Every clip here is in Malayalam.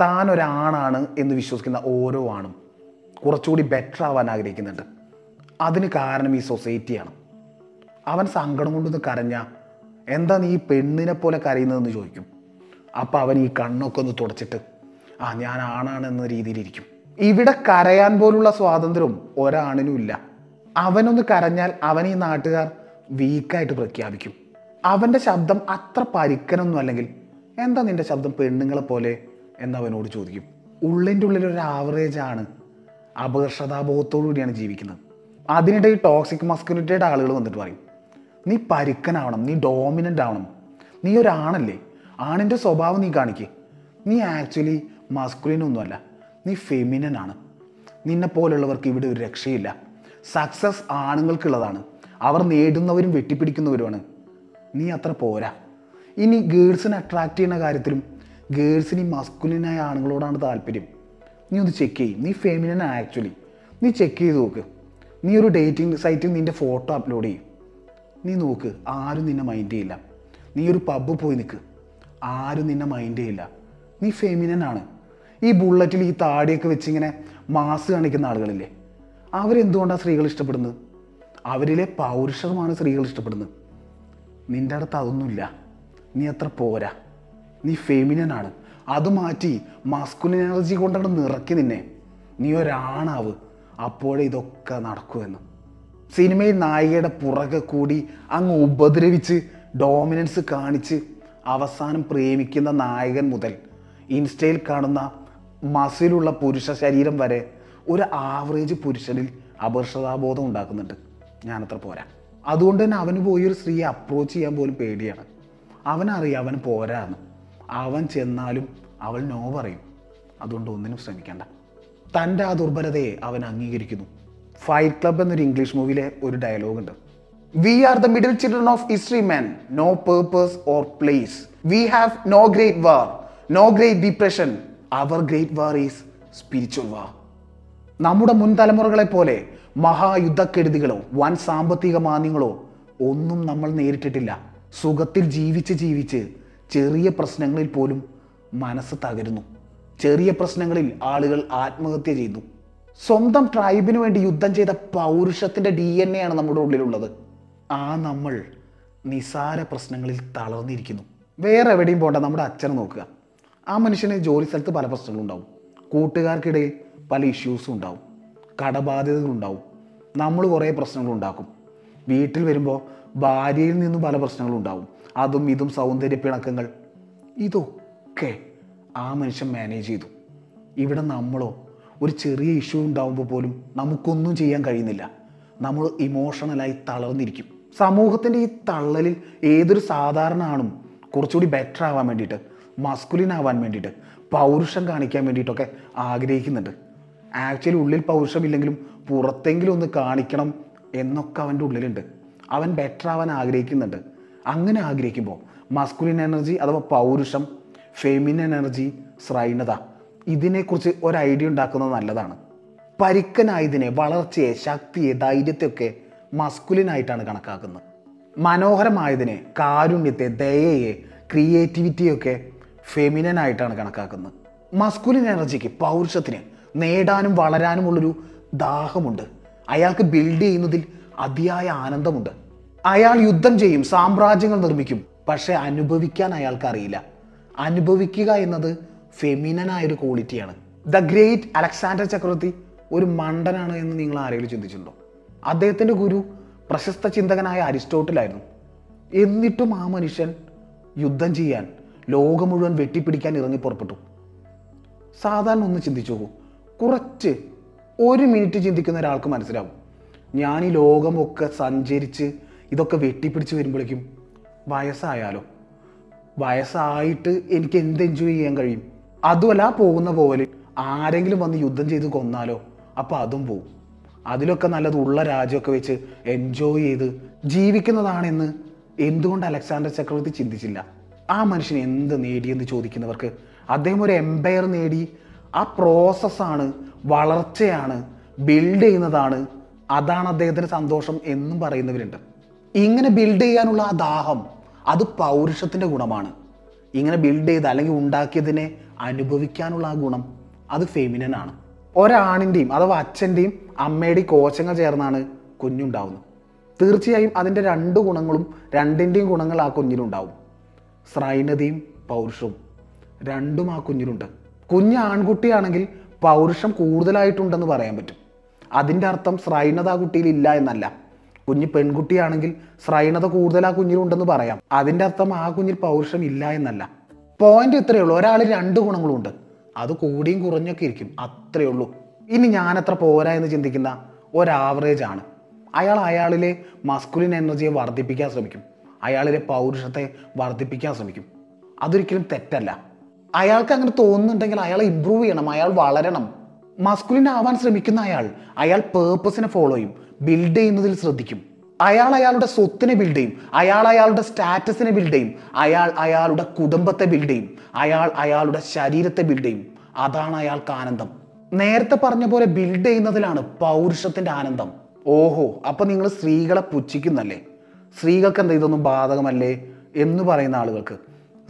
താൻ ഒരാണാണ് എന്ന് വിശ്വസിക്കുന്ന ഓരോ ആണും കുറച്ചുകൂടി ബെറ്റർ ആവാൻ ആഗ്രഹിക്കുന്നുണ്ട്. അതിന് കാരണം ഈ സൊസൈറ്റിയാണ് അവൻ സങ്കടം കൊണ്ടൊന്ന് കരഞ്ഞ എന്താ നീ പെണ്ണിനെ പോലെ കരയുന്നതെന്ന് ചോദിക്കും. അപ്പം അവൻ ഈ കണ്ണൊക്കെ ഒന്ന് തുടച്ചിട്ട് ആ ഞാൻ ആണാണെന്ന രീതിയിലിരിക്കും. ഇവിടെ കരയാൻ പോലുള്ള സ്വാതന്ത്ര്യം ഒരാണിനും ഇല്ല. അവനൊന്ന് കരഞ്ഞാൽ അവൻ ഈ നാട്ടുകാർ വീക്കായിട്ട് പ്രഖ്യാപിക്കും. അവന്റെ ശബ്ദം അത്ര പരിക്കനൊന്നും അല്ലെങ്കിൽ എന്താ നിന്റെ ശബ്ദം പെണ്ണുങ്ങളെ പോലെ എന്ന് അവനോട് ചോദിക്കും. ഉള്ളിന്റെ ഉള്ളിൽ ഒരു ആവറേജാണ് അപകർഷതാബോധത്തോടു കൂടിയാണ് ജീവിക്കുന്നത്. അതിനിടെ ഈ ടോക്സിക് മസ്കുലിറ്റിയുടെ ആളുകൾ വന്നിട്ട് പറയും നീ പരുക്കനാവണം നീ ഡോമിനന്റ് ആവണം. നീ ഒരാണല്ലേ ആണിന്റെ സ്വഭാവം നീ കാണിക്കേ. നീ ആക്ച്വലി മസ്കുലിൻ ഒന്നുമല്ല നീ ഫെമിനൻ ആണ്. നിന്നെ പോലുള്ളവർക്ക് ഇവിടെ ഒരു രക്ഷയില്ല. സക്സസ് ആണുങ്ങൾക്കുള്ളതാണ്. അവർ നേടുന്നവരും വെട്ടിപ്പിടിക്കുന്നവരുമാണ്. നീ അത്ര പോരാ. ഇനി ഗേൾസിനെ അട്രാക്റ്റ് ചെയ്യുന്ന കാര്യത്തിലും ഗേൾസിന് മസ്കുലിനായ ആണുങ്ങളോടാണ് താല്പര്യം. നീ ഒന്ന് ചെക്ക് ചെയ്യും. നീ ഫെമിനൻ ആക്ച്വലി നീ ചെക്ക് ചെയ്ത് നോക്ക്. നീ ഒരു ഡേറ്റിംഗ് സൈറ്റിൽ നിന്റെ ഫോട്ടോ അപ്ലോഡ് ചെയ്യും. നീ നോക്ക്. ആരും നിന്നെ മൈൻഡ് ചെയ്യില്ല. നീ ഒരു പബ്ബ് പോയി നിൽക്ക് ആരും നിന്നെ മൈൻഡ് ചെയ്യില്ല. നീ ഫെമിനൻ ആണ്. ഈ ബുള്ളറ്റിൽ ഈ താടിയൊക്കെ വെച്ച് ഇങ്ങനെ മാസ് കാണിക്കുന്ന ആളുകളില്ലേ? അവരെന്തുകൊണ്ടാണ് സ്ത്രീകൾ ഇഷ്ടപ്പെടുന്നത്? അവരിലെ പൗരുഷമാണ് സ്ത്രീകൾ ഇഷ്ടപ്പെടുന്നത്. നിന്റെ അടുത്ത് അതൊന്നുമില്ല. നീ അത്ര പോരാ. നീ ഫെമിനൻ ആണ് അത് മാറ്റി മാസ്കുലിൻ എനർജി കൊണ്ടാണ് നിറക്കി നിന്നെ. നീ ഒരാണാവ്. അപ്പോഴേ ഇതൊക്കെ നടക്കുമെന്ന് സിനിമയിൽ നായികയുടെ പുറകെ കൂടി അങ്ങ് ഉപദ്രവിച്ച് ഡോമിനൻസ് കാണിച്ച് അവസാനം പ്രേമിക്കുന്ന നായകൻ മുതൽ ഇൻസ്റ്റയിൽ കാണുന്ന മസിലുള്ള പുരുഷ ശരീരം വരെ ഒരു ആവറേജ് പുരുഷനിൽ അപർഷതാബോധം ഉണ്ടാക്കുന്നുണ്ട്. ഞാനത്ര പോരാ. അതുകൊണ്ട് തന്നെ അവന് പോയി ഒരു സ്ത്രീയെ അപ്രോച്ച് ചെയ്യാൻ പോലും പേടിയാണ്. അവനറിയാം അവൻ പോരാന്ന് അവൻ ചെന്നാലും അവൾ നോ പറയും. അതുകൊണ്ട് ഒന്നിനും ശ്രമിക്കേണ്ട. തന്റെ ആ ദുർബലതയെ അവൻ അംഗീകരിക്കുന്നു. ഫൈറ്റ് ക്ലബ് എന്നൊരു ഇംഗ്ലീഷ് മൂവിയിലെ ഒരു ഡയലോഗ് ഉണ്ട് we are the middle children of history man no purpose or place we have no great war no great depression our great war is spiritual war നമ്മുടെ മുൻ തലമുറകളെ പോലെ മഹായുദ്ധക്കെടുതികളോ വൻ സാമ്പത്തിക മാന്യങ്ങളോ ഒന്നും നമ്മൾ നേരിട്ടിട്ടില്ല. സുഖത്തിൽ ജീവിച്ച് ജീവിച്ച് ചെറിയ പ്രശ്നങ്ങളിൽ പോലും മനസ്സ് തകരുന്നു. ചെറിയ പ്രശ്നങ്ങളിൽ ആളുകൾ ആത്മഹത്യ ചെയ്യുന്നു സ്വന്തം ട്രൈബിന് വേണ്ടി യുദ്ധം ചെയ്ത പൗരുഷത്തിന്റെ ഡി എൻ എ ആണ് നമ്മുടെ ഉള്ളിലുള്ളത്. ആ നമ്മൾ നിസാര പ്രശ്നങ്ങളിൽ തളർന്നിരിക്കുന്നു. വേറെ എവിടെയും പോണ്ട നമ്മുടെ അച്ഛനെ നോക്കുക. ആ മനുഷ്യന് ജോലി സ്ഥലത്ത് പല പ്രശ്നങ്ങളും ഉണ്ടാവും കൂട്ടുകാർക്കിടയിൽ പല ഇഷ്യൂസും ഉണ്ടാവും. കടബാധ്യതകളുണ്ടാവും. നമ്മൾ കുറേ പ്രശ്നങ്ങളുണ്ടാക്കും വീട്ടിൽ വരുമ്പോൾ ഭാര്യയിൽ നിന്നും പല പ്രശ്നങ്ങളും ഉണ്ടാവും. അതും ഇതും സൗന്ദര്യ പിണക്കങ്ങൾ. ഇതൊക്കെ ആ മനുഷ്യൻ മാനേജ് ചെയ്തു. ഇവിടെ നമ്മളോ ഒരു ചെറിയ ഇഷ്യൂ ഉണ്ടാവുമ്പോൾ പോലും നമുക്കൊന്നും ചെയ്യാൻ കഴിയുന്നില്ല. നമ്മൾ ഇമോഷണലായി തളർന്നിരിക്കും. സമൂഹത്തിന്റെ ഈ തള്ളലിൽ ഏതൊരു സാധാരണ ആണും കുറച്ചുകൂടി ബെറ്റർ ആവാൻ വേണ്ടിയിട്ട് മസ്കുലിൻ ആവാൻ വേണ്ടിയിട്ട് പൗരുഷം കാണിക്കാൻ വേണ്ടിയിട്ടൊക്കെ ആഗ്രഹിക്കുന്നുണ്ട്. ആക്ച്വലി ഉള്ളിൽ പൗരുഷമില്ലെങ്കിലും പുറത്തെങ്കിലും ഒന്ന് കാണിക്കണം എന്നൊക്കെ അവന്റെ ഉള്ളിലുണ്ട്. അവൻ ബെറ്റർ ആവാൻ ആഗ്രഹിക്കുന്നുണ്ട്. അങ്ങനെ ആഗ്രഹിക്കുമ്പോൾ മസ്കുലിൻ എനർജി അഥവാ പൗരുഷം ഫെമിനൻ എനർജി ശ്രൈണത ഇതിനെക്കുറിച്ച് ഒരു ഐഡിയ ഉണ്ടാക്കുന്നത് നല്ലതാണ്. പരിക്കനായതിനെ വളർച്ചയെ ശക്തിയെ ധൈര്യത്തെയൊക്കെ മസ്കുലിനായിട്ടാണ് കണക്കാക്കുന്നത്. മനോഹരമായതിനെ കാരുണ്യത്തെ ദയയെ ക്രിയേറ്റിവിറ്റിയൊക്കെ ഫെമിനനായിട്ടാണ് കണക്കാക്കുന്നത്. മസ്കുലിൻ എനർജിക്ക് പൗരുഷത്തിന് നേടാനും വളരാനുമുള്ളൊരു ദാഹമുണ്ട്. അയാൾക്ക് ബിൽഡ് ചെയ്യുന്നതിൽ അതിയായ ആനന്ദമുണ്ട്. അയാൾ യുദ്ധം ചെയ്യും സാമ്രാജ്യങ്ങൾ നിർമ്മിക്കും. പക്ഷെ അനുഭവിക്കാൻ അയാൾക്ക് അറിയില്ല. അനുഭവിക്കുക എന്നത് ഫെമിനനായൊരു ക്വാളിറ്റിയാണ്. ദ ഗ്രേറ്റ് അലക്സാണ്ടർ ചക്രവർത്തി ഒരു മണ്ടനാണ് എന്ന് നിങ്ങൾ ആരെങ്കിലും ചിന്തിച്ചിട്ടുണ്ടോ? അദ്ദേഹത്തിന്റെ ഗുരു പ്രശസ്ത ചിന്തകനായ അരിസ്റ്റോട്ടിലായിരുന്നു. എന്നിട്ടും ആ മനുഷ്യൻ യുദ്ധം ചെയ്യാൻ ലോകം മുഴുവൻ വെട്ടിപ്പിടിക്കാൻ ഇറങ്ങി പുറപ്പെട്ടു. സാധാരണ ഒന്ന് ചിന്തിച്ചു നോക്കൂ. കുറച്ച് ഒരു മിനിറ്റ് ചിന്തിക്കുന്ന ഒരാൾക്ക് മനസ്സിലാവും. ഞാൻ ഈ ലോകമൊക്കെ സഞ്ചരിച്ച് ഇതൊക്കെ വെട്ടിപ്പിടിച്ച് വരുമ്പോഴേക്കും വയസ്സായാലോ? വയസ്സായിട്ട് എനിക്ക് എന്ത് എൻജോയ് ചെയ്യാൻ കഴിയും? അതുമല്ല പോകുന്ന പോലെ ആരെങ്കിലും വന്ന് യുദ്ധം ചെയ്ത് കൊന്നാലോ? അപ്പോൾ അതും പോവും. അതിലൊക്കെ നല്ലത് ഉള്ള രാജ്യമൊക്കെ വെച്ച് എൻജോയ് ചെയ്ത് ജീവിക്കുന്നതാണെന്ന് എന്തുകൊണ്ട് അലക്സാണ്ടർ ചക്രവർത്തി ചിന്തിച്ചില്ല? ആ മനുഷ്യൻ എന്ത് നേടിയെന്ന് ചോദിക്കുന്നവർക്ക് അദ്ദേഹം ഒരു എംപയർ നേടി. ആ പ്രോസസ്സാണ് വളർച്ചയാണ് ബിൽഡ് ചെയ്യുന്നതാണ് അതാണ് അദ്ദേഹത്തിന് സന്തോഷം എന്നും പറയുന്നവരുണ്ട്. ഇങ്ങനെ ബിൽഡ് ചെയ്യാനുള്ള ആ ദാഹം അത് പൗരുഷത്തിന്റെ ഗുണമാണ്. ഇങ്ങനെ ബിൽഡ് ചെയ്ത് അല്ലെങ്കിൽ ഉണ്ടാക്കിയതിനെ അനുഭവിക്കാനുള്ള ആ ഗുണം അത് ഫെമിനൻ ആണ്. ഒരാണിന്റെയും അഥവാ അച്ഛന്റെയും അമ്മയുടെയും കോശങ്ങൾ ചേർന്നാണ് കുഞ്ഞുണ്ടാവുന്നത്. തീർച്ചയായും അതിന്റെ രണ്ട് ഗുണങ്ങളും രണ്ടിന്റെയും ഗുണങ്ങൾ ആ കുഞ്ഞിനുണ്ടാവും ശ്രൈനതയും പൗരുഷവും രണ്ടും ആ കുഞ്ഞിനുണ്ട് കുഞ്ഞ് ആൺകുട്ടിയാണെങ്കിൽ പൗരുഷം കൂടുതലായിട്ടുണ്ടെന്ന് പറയാൻ പറ്റും. അതിന്റെ അർത്ഥം ശ്രൈണത ആ കുട്ടിയിൽ ഇല്ല എന്നല്ല. കുഞ്ഞ് പെൺകുട്ടിയാണെങ്കിൽ ശ്രൈണത കൂടുതൽ ആ കുഞ്ഞിലുണ്ടെന്ന് പറയാം. അതിന്റെ അർത്ഥം ആ കുഞ്ഞിൽ പൗരുഷം ഇല്ല എന്നല്ല. പോയിന്റ് ഇത്രയേ ഉള്ളൂ. ഒരാൾ രണ്ട് ഗുണങ്ങളുണ്ട്. അത് കൂടിയും കുറഞ്ഞൊക്കെ ഇരിക്കും. അത്രയേ ഉള്ളൂ. ഇനി ഞാനത്ര പോരാ എന്ന് ചിന്തിക്കുന്ന ഒരാവറേജ് ആണ്. അയാൾ അയാളിലെ മസ്കുലിൻ എനർജിയെ വർദ്ധിപ്പിക്കാൻ ശ്രമിക്കും. അയാളിലെ പൗരുഷത്തെ വർദ്ധിപ്പിക്കാൻ ശ്രമിക്കും. അതൊരിക്കലും തെറ്റല്ല. അയാൾക്ക് അങ്ങനെ തോന്നുന്നുണ്ടെങ്കിൽ അയാൾ ഇമ്പ്രൂവ് ചെയ്യണം. അയാൾ വളരണം. മസ്കുലിൻ ആവാൻ ശ്രമിക്കുന്ന അയാൾ അയാൾ പേർപ്പസിനെ ഫോളോ ചെയ്യും ബിൽഡ് ചെയ്യുന്നതിൽ ശ്രദ്ധിക്കും. അയാൾ അയാളുടെ സ്വത്തിനെ ബിൽഡ് ചെയ്യും അയാൾ അയാളുടെ സ്റ്റാറ്റസിനെ ബിൽഡ് ചെയ്യും അയാൾ അയാളുടെ കുടുംബത്തെ ബിൽഡ് ചെയ്യും അയാൾ അയാളുടെ ശരീരത്തെ ബിൽഡ് ചെയ്യും. അതാണ് അയാൾക്ക് ആനന്ദം. നേരത്തെ പറഞ്ഞ പോലെ ബിൽഡ് ചെയ്യുന്നതിലാണ് പൗരുഷത്തിന്റെ ആനന്ദം. ഓഹോ അപ്പൊ നിങ്ങൾ സ്ത്രീകളെ പുച്ഛിക്കുന്നല്ലേ? സ്ത്രീകൾക്ക് എന്താ ഇതൊന്നും ബാധകമല്ലേ എന്ന് പറയുന്ന ആളുകൾക്ക്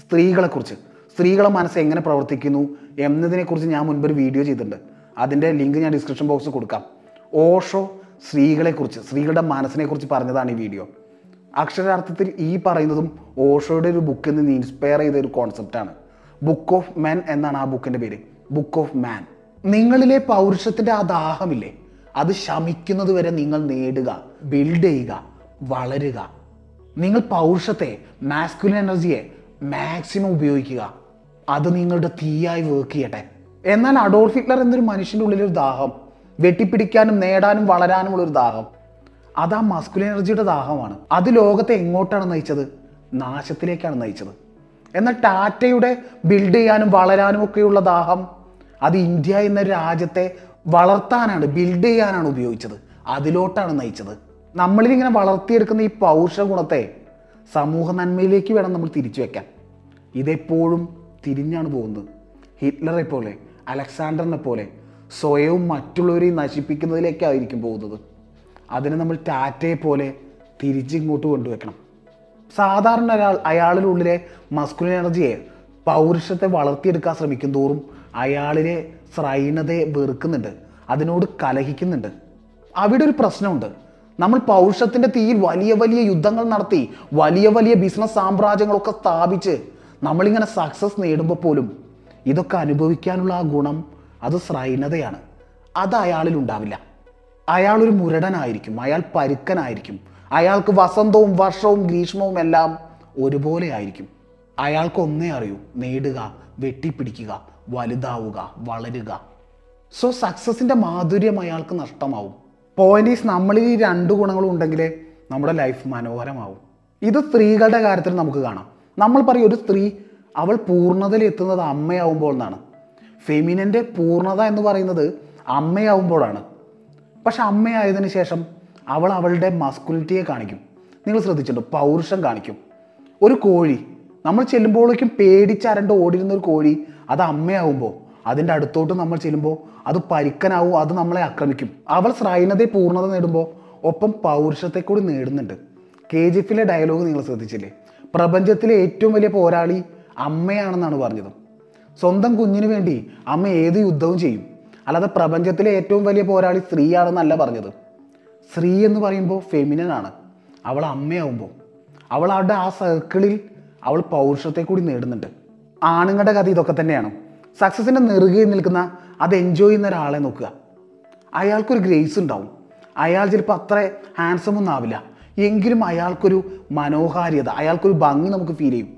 സ്ത്രീകളെക്കുറിച്ച്. സ്ത്രീകളെ മനസ്സ് എങ്ങനെ പ്രവർത്തിക്കുന്നു എന്നതിനെക്കുറിച്ച് ഞാൻ മുൻപ് ഒരു വീഡിയോ ചെയ്തിട്ടുണ്ട്. അതിന്റെ ലിങ്ക് ഞാൻ ഡിസ്ക്രിപ്ഷൻ ബോക്സിൽ കൊടുക്കാം. ഓഷോ സ്ത്രീകളെക്കുറിച്ച് സ്ത്രീകളുടെ മനസ്സിനെക്കുറിച്ച് പറഞ്ഞതാണ് ഈ വീഡിയോ. അക്ഷരാർത്ഥത്തിൽ ഈ പറയുന്നതും ഓഷോയുടെ ഒരു ബുക്കിൽ നിന്ന് ഇൻസ്പയർ ചെയ്ത ഒരു കോൺസെപ്റ്റാണ് ബുക്ക് ഓഫ് മാൻ എന്നാണ് ആ ബുക്കിന്റെ പേര്. ബുക്ക് ഓഫ് മാൻ നിങ്ങളിലെ പൗരുഷത്തിന്റെ ആ ദാഹമില്ലേ? അത് ശമിക്കുന്നത് വരെ നിങ്ങൾ നേടുക ബിൽഡ് ചെയ്യുക വളരുക. നിങ്ങൾ പൗരുഷത്തെ മാസ്കുലിൻ എനർജിയെ മാക്സിമം ഉപയോഗിക്കുക. അത് നിങ്ങളുടെ തീയായി വർക്ക് ചെയ്യട്ടെ. എന്നാൽ അഡോൾഫ് ഹിറ്റ്ലർ എന്നൊരു മനുഷ്യന്റെ ഉള്ളിലൊരു ദാഹം വെട്ടിപ്പിടിക്കാനും നേടാനും വളരാനുമുള്ള ഒരു ദാഹം. അത് ആ മസ്കുലർ എനർജിയുടെ ദാഹമാണ്. അത് ലോകത്തെ എങ്ങോട്ടാണ് നയിച്ചത്? നാശത്തിലേക്കാണ് നയിച്ചത്. എന്നാൽ ടാറ്റയുടെ ബിൽഡ് ചെയ്യാനും വളരാനും ഒക്കെയുള്ള ദാഹം അത് ഇന്ത്യ എന്ന രാജ്യത്തെ വളർത്താനാണ് ബിൽഡ് ചെയ്യാനാണ് ഉപയോഗിച്ചത്. അതിലോട്ടാണ് നയിച്ചത്. നമ്മളിൽ ഇങ്ങനെ വളർത്തിയെടുക്കുന്ന ഈ പൗരുഷ ഗുണത്തെ സമൂഹ നന്മയിലേക്ക് വേണം നമ്മൾ തിരിച്ചു വയ്ക്കാൻ ഇതെപ്പോഴും തിരിഞ്ഞാണ് പോകുന്നത്. ഹിറ്റ്ലറെ പോലെ അലക്സാണ്ടറിനെ പോലെ സ്വയവും മറ്റുള്ളവരെയും നശിപ്പിക്കുന്നതിലേക്കായിരിക്കും പോകുന്നത്. അതിനെ നമ്മൾ ടാറ്റയെ പോലെ തിരിച്ചിങ്ങോട്ട് കൊണ്ടുവെക്കണം. സാധാരണ ഒരാൾ അയാളുടെ ഉള്ളിലെ മസ്കുലിൻ എനർജിയെ പൗരുഷത്തെ വളർത്തിയെടുക്കാൻ ശ്രമിക്കും തോറും അയാളിലെ ശ്രൈണതയെ വെറുക്കുന്നുണ്ട്. അതിനോട് കലഹിക്കുന്നുണ്ട്. അവിടെ ഒരു പ്രശ്നമുണ്ട്. നമ്മൾ പൗരുഷത്തിന്റെ തീയിൽ വലിയ വലിയ യുദ്ധങ്ങൾ നടത്തി വലിയ വലിയ ബിസിനസ് സാമ്രാജ്യങ്ങളൊക്കെ സ്ഥാപിച്ച് നമ്മളിങ്ങനെ സക്സസ് നേടുമ്പോൾ പോലും ഇതൊക്കെ അനുഭവിക്കാനുള്ള ആ ഗുണം അത് സ്രൈനതയാണ് അത് അയാളിൽ ഉണ്ടാവില്ല. അയാൾ ഒരു മുരടനായിരിക്കും അയാൾ പരുക്കനായിരിക്കും. അയാൾക്ക് വസന്തവും വർഷവും ഗ്രീഷ്മവും എല്ലാം ഒരുപോലെ ആയിരിക്കും. അയാൾക്ക് ഒന്നേ അറിയൂ നേടുക വെട്ടിപ്പിടിക്കുക വലുതാവുക വളരുക. സോ സക്സസിന്റെ മാധുര്യം അയാൾക്ക് നഷ്ടമാവും. പോയിന്റ് ഈസ് നമ്മളിൽ ഈ രണ്ട് ഗുണങ്ങളും ഉണ്ടെങ്കിലേ നമ്മുടെ ലൈഫ് മനോഹരമാവും. ഇത് സ്ത്രീകളുടെ കാര്യത്തിൽ നമുക്ക് കാണാം. നമ്മൾ പറയും ഒരു സ്ത്രീ അവൾ പൂർണതയിൽ എത്തുന്നത് അമ്മയാവുമ്പോൾ എന്നാണ്. ഫെമിനന്റെ പൂർണത എന്ന് പറയുന്നത് അമ്മയാവുമ്പോഴാണ്. പക്ഷെ അമ്മയായതിനു ശേഷം അവൾ അവളുടെ മസ്കുലിറ്റിയെ കാണിക്കും. നിങ്ങൾ ശ്രദ്ധിച്ചിട്ടുണ്ടോ പൗരുഷം കാണിക്കും. ഒരു കോഴി നമ്മൾ ചെല്ലുമ്പോഴേക്കും പേടിച്ചരണ്ട് ഓടിരുന്ന ഒരു കോഴി അത് അമ്മയാവുമ്പോൾ അതിന്റെ അടുത്തോട്ട് നമ്മൾ ചെല്ലുമ്പോൾ അത് പരിക്കനാവും അത് നമ്മളെ ആക്രമിക്കും. അവൾ ശ്രൈനതയെ പൂർണത നേടുമ്പോൾ ഒപ്പം പൗരുഷത്തെ കൂടി നേടുന്നുണ്ട്. കെ ജി എഫിലെ ഡയലോഗ് നിങ്ങൾ ശ്രദ്ധിച്ചില്ലേ? പ്രപഞ്ചത്തിലെ ഏറ്റവും വലിയ പോരാളി അമ്മയാണെന്നാണ് പറഞ്ഞത്. സ്വന്തം കുഞ്ഞിന് വേണ്ടി അമ്മ ഏത് യുദ്ധവും ചെയ്യും. അല്ലാതെ പ്രപഞ്ചത്തിലെ ഏറ്റവും വലിയ പോരാളി സ്ത്രീയാണെന്നല്ല പറഞ്ഞത്. സ്ത്രീ എന്ന് പറയുമ്പോൾ ഫെമിനൻ ആണ്. അവൾ അമ്മയാവുമ്പോൾ. അവൾ അവളുടെ ആ സർക്കിളിൽ അവൾ പൗരുഷത്തെ കൂടി നേടുന്നുണ്ട്. ആണുങ്ങളുടെ കഥ ഇതൊക്കെ തന്നെയാണ്. സക്സസിന്റെ നെറുകയിൽ നിൽക്കുന്ന അത് എൻജോയ് ചെയ്യുന്ന ഒരാളെ നോക്കുക. അയാൾക്കൊരു ഗ്രേസ് ഉണ്ടാവും. അയാൾ ചിലപ്പോൾ അത്ര ഹാൻസം ഒന്നും ആവില്ല. എങ്കിലും അയാൾക്കൊരു മനോഹാരിത അയാൾക്കൊരു ഭംഗി നമുക്ക് ഫീൽ ചെയ്യും.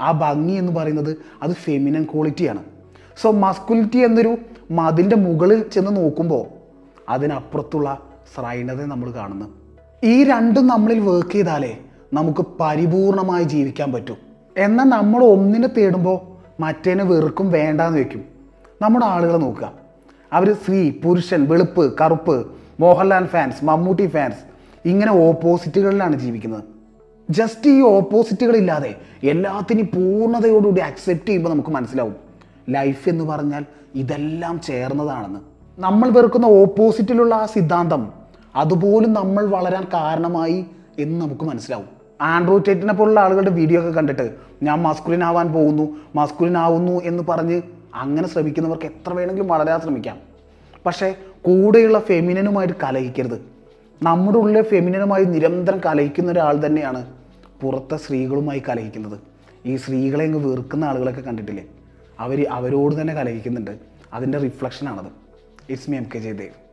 ആ ഭംഗി എന്ന് പറയുന്നത് അത് ഫെമിനൻ ക്വാളിറ്റിയാണ് സോ മസ്കുലിറ്റി എന്നൊരു മതിന്റെ മുകളിൽ ചെന്ന് നോക്കുമ്പോൾ അതിനപ്പുറത്തുള്ള ശ്രൈണത നമ്മൾ കാണുന്നു. ഈ രണ്ടും നമ്മളിൽ വർക്ക് ചെയ്താലേ നമുക്ക് പരിപൂർണമായി ജീവിക്കാൻ പറ്റും. എന്നാൽ നമ്മൾ ഒന്നിനെ തേടുമ്പോൾ മറ്റേനെ വെറുക്കും വേണ്ടാന്ന് വെക്കും. നമ്മുടെ ആളുകളെ നോക്കുക. അവർ സ്ത്രീ പുരുഷൻ വെളുപ്പ് കറുപ്പ് മോഹൻലാൽ ഫാൻസ് മമ്മൂട്ടി ഫാൻസ് ഇങ്ങനെ ഓപ്പോസിറ്റുകളിലാണ് ജീവിക്കുന്നത്. ജസ്റ്റ് ഈ ഓപ്പോസിറ്റുകളില്ലാതെ എല്ലാത്തിനും പൂർണതയോടുകൂടി അക്സെപ്റ്റ് ചെയ്യുമ്പോൾ നമുക്ക് മനസ്സിലാവും. ലൈഫ് എന്ന് പറഞ്ഞാൽ ഇതെല്ലാം ചേർന്നതാണെന്ന്. നമ്മൾ വെറുക്കുന്ന ഓപ്പോസിറ്റിലുള്ള ആ സിദ്ധാന്തം അതുപോലും നമ്മൾ വളരാൻ കാരണമായി എന്ന് നമുക്ക് മനസ്സിലാവും. ആൻഡ്രൂ ടേറ്റിനെ പോലുള്ള ആളുകളുടെ വീഡിയോ ഒക്കെ കണ്ടിട്ട് ഞാൻ മസ്കുലിൻ ആവാൻ പോകുന്നു മസ്കുലിൻ ആവുന്നു എന്ന് പറഞ്ഞ് അങ്ങനെ ശ്രമിക്കുന്നവർക്ക് എത്ര വേണമെങ്കിലും വളരാൻ ശ്രമിക്കാം. പക്ഷേ കൂടെയുള്ള ഫെമിനനുമായിട്ട് കലഹിക്കരുത്. നമ്മുടെ ഉള്ളിലെ ഫെമിനനുമായി നിരന്തരം കലഹിക്കുന്ന ഒരാൾ തന്നെയാണ് പുറത്തെ സ്ത്രീകളുമായി കലഹിക്കുന്നത്. ഈ സ്ത്രീകളെ അങ്ങ് വെറുക്കുന്ന ആളുകളൊക്കെ കണ്ടിട്ടില്ലേ? അവർ അവരോട് തന്നെ കലഹിക്കുന്നുണ്ട്. അതിന്റെ റിഫ്ലക്ഷനാണത് it's me M K Jayadev